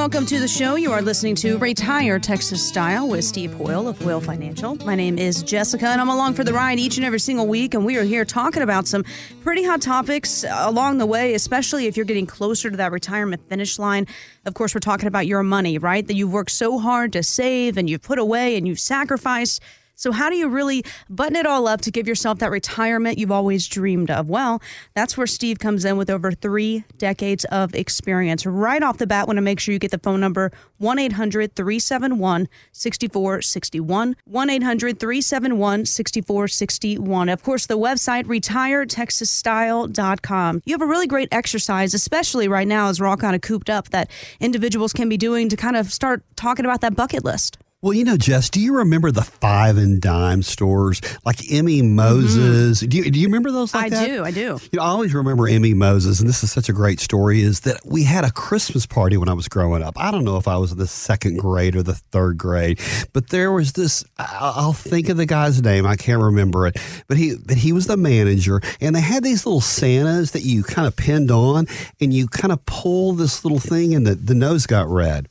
Welcome to the show. You are listening to Retire Texas Style with Steve Hoyle of Hoyle Financial. My name is Jessica, and I'm along for the ride each and every single week. And we are here talking about some pretty hot topics along the way, especially if you're getting closer to that retirement finish line. Of course, we're talking about your money, right? That you've worked so hard to save and you've put away and you've sacrificed. So, how do you really button it all up to give yourself that retirement you've always dreamed of? Well, that's where Steve comes in with over three decades of experience. Right off the bat, want to make sure you get the phone number 1 800 371 6461. 1 800 371 6461. Of course, the website retiretexasstyle.com. You have a really great exercise, especially right now as we're all kind of cooped up, that individuals can be doing to kind of start talking about that bucket list. Well, you know, Jess, do you remember the five and dime stores like M.E. Moses? Mm-hmm. Do, you, do you remember those like I that? do, I do. You know, I always remember M.E. Moses, and this is such a great story, is that we had a Christmas party when I was growing up. I don't know if I was in the second grade or the third grade, but there was this, I'll think of the guy's name, I can't remember it, but he, but he was the manager, and they had these little Santas that you kind of pinned on, and you kind of pull this little thing, and the, the nose got red.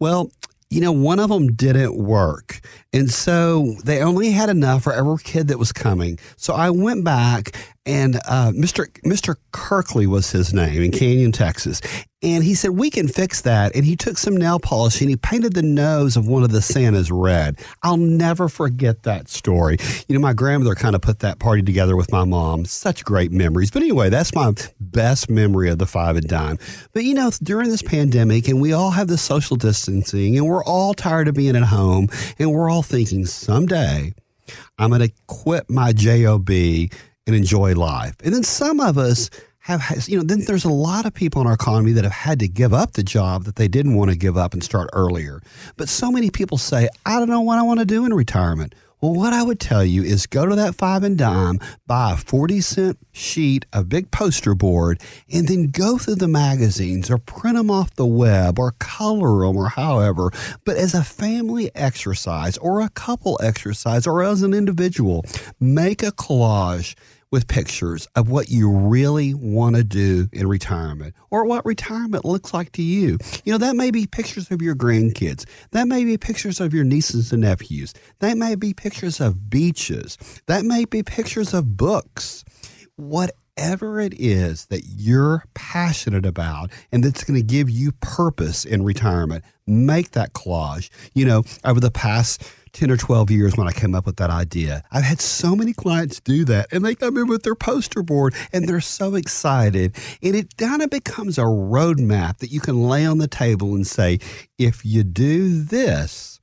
Well, you know, one of them didn't work. And so they only had enough for every kid that was coming. So I went back and uh, Mr. Mr. Kirkley was his name in Canyon, Texas. And he said, We can fix that. And he took some nail polish and he painted the nose of one of the Santas red. I'll never forget that story. You know, my grandmother kind of put that party together with my mom. Such great memories. But anyway, that's my best memory of the five and dime. But you know, during this pandemic, and we all have the social distancing, and we're all tired of being at home, and we're all thinking someday I'm going to quit my JOB and enjoy life. And then some of us have, you know, then there's a lot of people in our economy that have had to give up the job that they didn't want to give up and start earlier. But so many people say, I don't know what I want to do in retirement. Well, what I would tell you is go to that five and dime, buy a 40 cent sheet, a big poster board, and then go through the magazines or print them off the web or color them or however. But as a family exercise or a couple exercise or as an individual, make a collage with pictures of what you really want to do in retirement or what retirement looks like to you. You know, that may be pictures of your grandkids. That may be pictures of your nieces and nephews. That may be pictures of beaches. That may be pictures of books. Whatever it is that you're passionate about and that's going to give you purpose in retirement, make that collage. You know, over the past 10 or 12 years when I came up with that idea. I've had so many clients do that and they come in with their poster board and they're so excited. And it kind of becomes a roadmap that you can lay on the table and say, if you do this,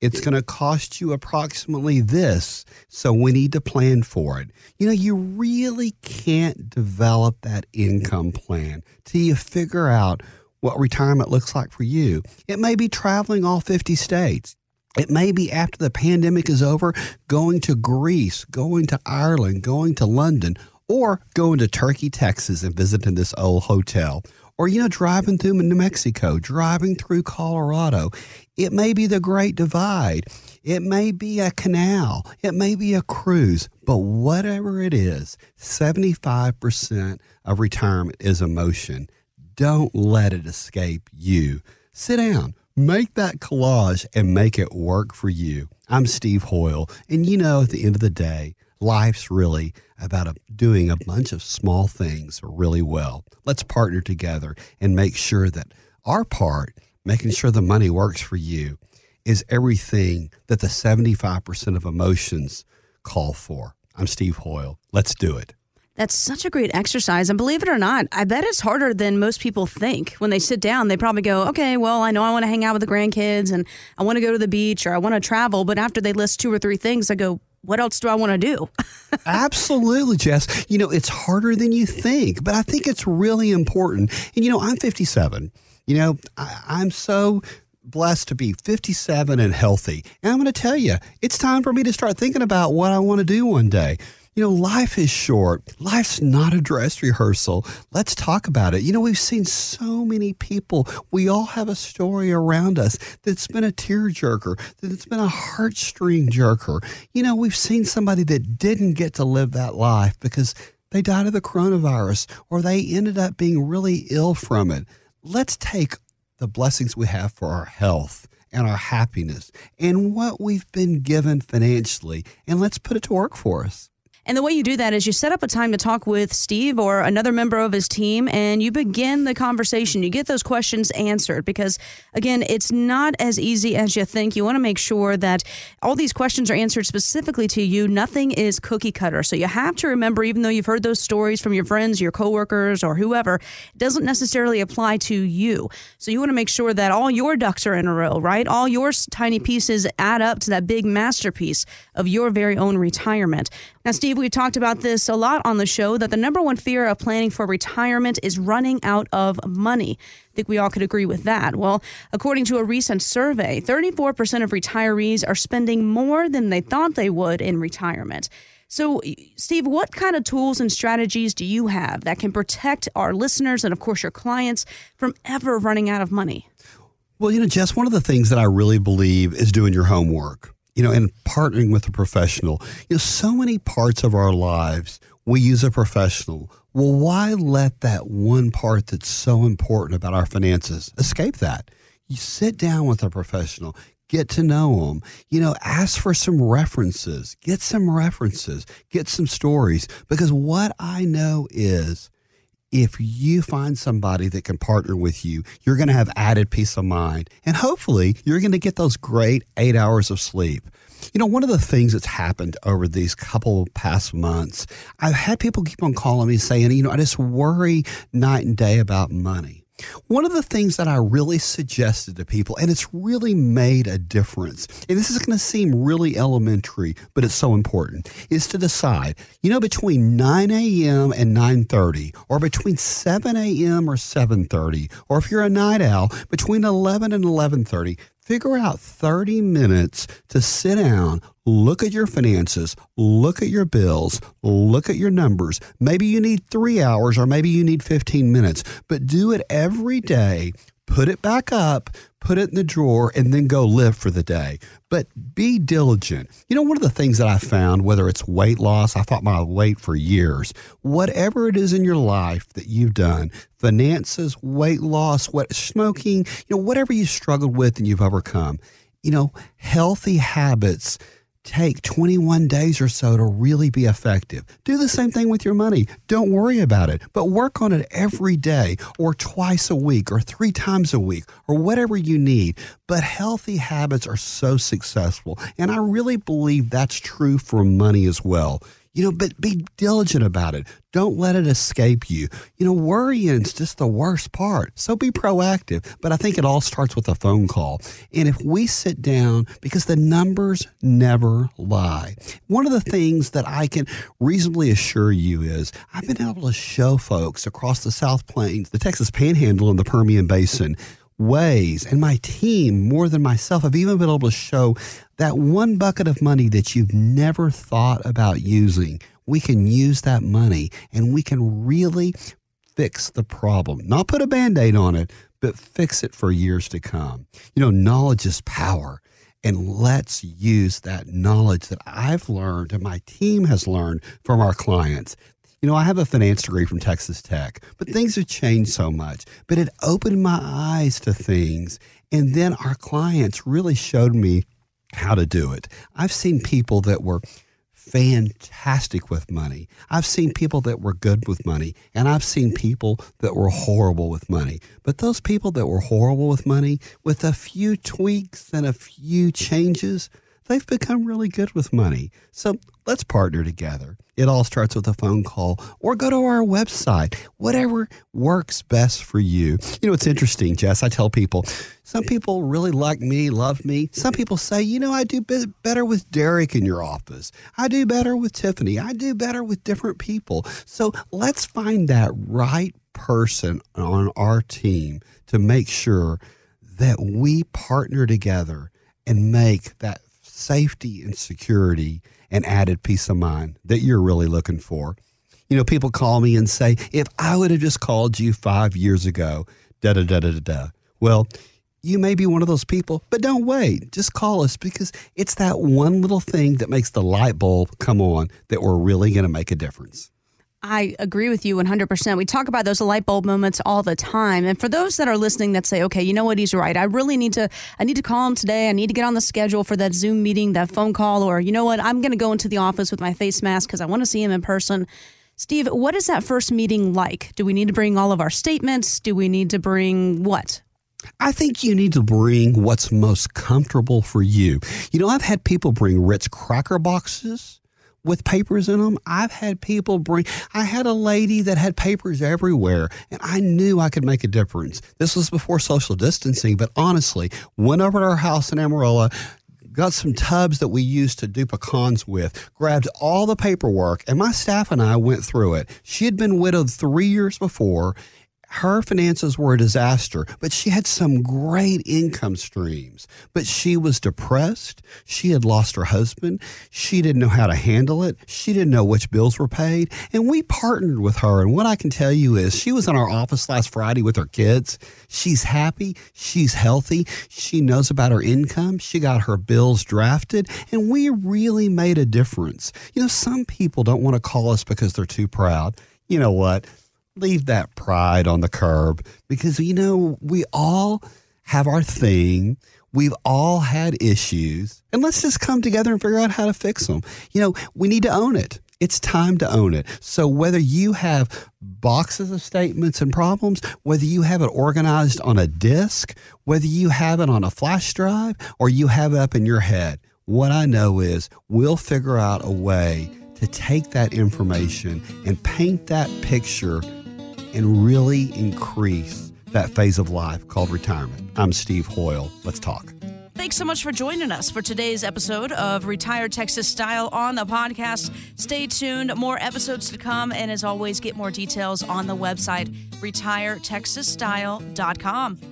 it's going to cost you approximately this. So we need to plan for it. You know, you really can't develop that income plan till you figure out what retirement looks like for you. It may be traveling all 50 states. It may be after the pandemic is over, going to Greece, going to Ireland, going to London, or going to Turkey, Texas and visiting this old hotel. Or, you know, driving through New Mexico, driving through Colorado. It may be the Great Divide. It may be a canal. It may be a cruise. But whatever it is, 75% of retirement is emotion. Don't let it escape you. Sit down Make that collage and make it work for you. I'm Steve Hoyle, and you know, at the end of the day, life's really about a, doing a bunch of small things really well. Let's partner together and make sure that our part, making sure the money works for you, is everything that the 75% of emotions call for. I'm Steve Hoyle. Let's do it. That's such a great exercise. And believe it or not, I bet it's harder than most people think. When they sit down, they probably go, okay, well, I know I want to hang out with the grandkids and I want to go to the beach or I want to travel. But after they list two or three things, I go, what else do I want to do? Absolutely, Jess. You know, it's harder than you think, but I think it's really important. And, you know, I'm 57. You know, I, am so blessed to be 57 and healthy. And I'm going to tell you, it's time for me to start thinking about what I want to do one day. You know, life is short. Life's not a dress rehearsal. Let's talk about it. You know, we've seen so many people. We all have a story around us that's been a tearjerker, that's been a heartstring jerker. You know, we've seen somebody that didn't get to live that life because they died of the coronavirus or they ended up being really ill from it. Let's take the blessings we have for our health and our happiness and what we've been given financially, and let's put it to work for us. And the way you do that is you set up a time to talk with Steve or another member of his team and you begin the conversation. You get those questions answered because, again, it's not as easy as you think. You want to make sure that all these questions are answered specifically to you. Nothing is cookie cutter. So you have to remember, even though you've heard those stories from your friends, your coworkers, or whoever, it doesn't necessarily apply to you. So you want to make sure that all your ducks are in a row, right? All your tiny pieces add up to that big masterpiece of your very own retirement. Now, Steve, we've talked about this a lot on the show that the number one fear of planning for retirement is running out of money. I think we all could agree with that. Well, according to a recent survey, 34% of retirees are spending more than they thought they would in retirement. So, Steve, what kind of tools and strategies do you have that can protect our listeners and, of course, your clients from ever running out of money? Well, you know, Jess, one of the things that I really believe is doing your homework you know, and partnering with a professional. You know, so many parts of our lives we use a professional. Well, why let that one part that's so important about our finances escape that? You sit down with a professional, get to know them, you know, ask for some references, get some references, get some stories. Because what I know is if you find somebody that can partner with you, you're going to have added peace of mind. And hopefully, you're going to get those great eight hours of sleep. You know, one of the things that's happened over these couple past months, I've had people keep on calling me saying, you know, I just worry night and day about money. One of the things that I really suggested to people, and it's really made a difference, and this is going to seem really elementary, but it's so important, is to decide, you know, between 9 a.m. and 9.30, or between 7 a.m. or 7.30, or if you're a night owl, between 11 and 11.30, figure out 30 minutes to sit down, look at your finances, look at your bills, look at your numbers. Maybe you need three hours or maybe you need 15 minutes, but do it every day. Put it back up, put it in the drawer, and then go live for the day. But be diligent. You know, one of the things that I found, whether it's weight loss, I fought my weight for years, whatever it is in your life that you've done, finances, weight loss, what smoking, you know, whatever you struggled with and you've overcome, you know, healthy habits take 21 days or so to really be effective. Do the same thing with your money. Don't worry about it, but work on it every day or twice a week or three times a week or whatever you need. But healthy habits are so successful. And I really believe that's true for money as well. You know, but be diligent about it. Don't let it escape you. You know, worrying's just the worst part. So be proactive. But I think it all starts with a phone call. And if we sit down, because the numbers never lie. One of the things that I can reasonably assure you is I've been able to show folks across the South Plains, the Texas Panhandle, and the Permian Basin ways, and my team more than myself have even been able to show that one bucket of money that you've never thought about using. We can use that money and we can really fix the problem. Not put a band aid on it, but fix it for years to come. You know, knowledge is power. And let's use that knowledge that I've learned and my team has learned from our clients you know, I have a finance degree from Texas Tech, but things have changed so much. But it opened my eyes to things. And then our clients really showed me how to do it. I've seen people that were fantastic with money. I've seen people that were good with money, and I've seen people that were horrible with money. But those people that were horrible with money, with a few tweaks and a few changes, they've become really good with money. So let's partner together. It all starts with a phone call or go to our website, whatever works best for you. You know, it's interesting, Jess. I tell people, some people really like me, love me. Some people say, you know, I do better with Derek in your office. I do better with Tiffany. I do better with different people. So let's find that right person on our team to make sure that we partner together and make that safety and security and added peace of mind that you're really looking for. You know, people call me and say, if I would have just called you five years ago, da da da da da. Well, you may be one of those people, but don't wait. Just call us because it's that one little thing that makes the light bulb come on that we're really going to make a difference. I agree with you 100%. We talk about those light bulb moments all the time. And for those that are listening that say, okay, you know what, he's right. I really need to, I need to call him today. I need to get on the schedule for that Zoom meeting, that phone call, or you know what, I'm going to go into the office with my face mask because I want to see him in person. Steve, what is that first meeting like? Do we need to bring all of our statements? Do we need to bring what? I think you need to bring what's most comfortable for you. You know, I've had people bring Ritz cracker boxes with papers in them. I've had people bring, I had a lady that had papers everywhere, and I knew I could make a difference. This was before social distancing, but honestly, went over to our house in Amarillo, got some tubs that we used to do pecans with, grabbed all the paperwork, and my staff and I went through it. She had been widowed three years before. Her finances were a disaster, but she had some great income streams. But she was depressed. She had lost her husband. She didn't know how to handle it. She didn't know which bills were paid. And we partnered with her. And what I can tell you is she was in our office last Friday with her kids. She's happy. She's healthy. She knows about her income. She got her bills drafted. And we really made a difference. You know, some people don't want to call us because they're too proud. You know what? Leave that pride on the curb because, you know, we all have our thing. We've all had issues, and let's just come together and figure out how to fix them. You know, we need to own it. It's time to own it. So, whether you have boxes of statements and problems, whether you have it organized on a disk, whether you have it on a flash drive, or you have it up in your head, what I know is we'll figure out a way to take that information and paint that picture and really increase that phase of life called retirement. I'm Steve Hoyle. Let's talk. Thanks so much for joining us for today's episode of Retired Texas Style on the podcast. Stay tuned, more episodes to come, and as always, get more details on the website retiretexasstyle.com.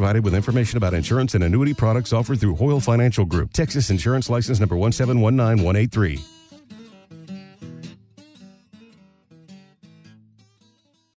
provided with information about insurance and annuity products offered through Hoyle Financial Group, Texas Insurance License number 1719183.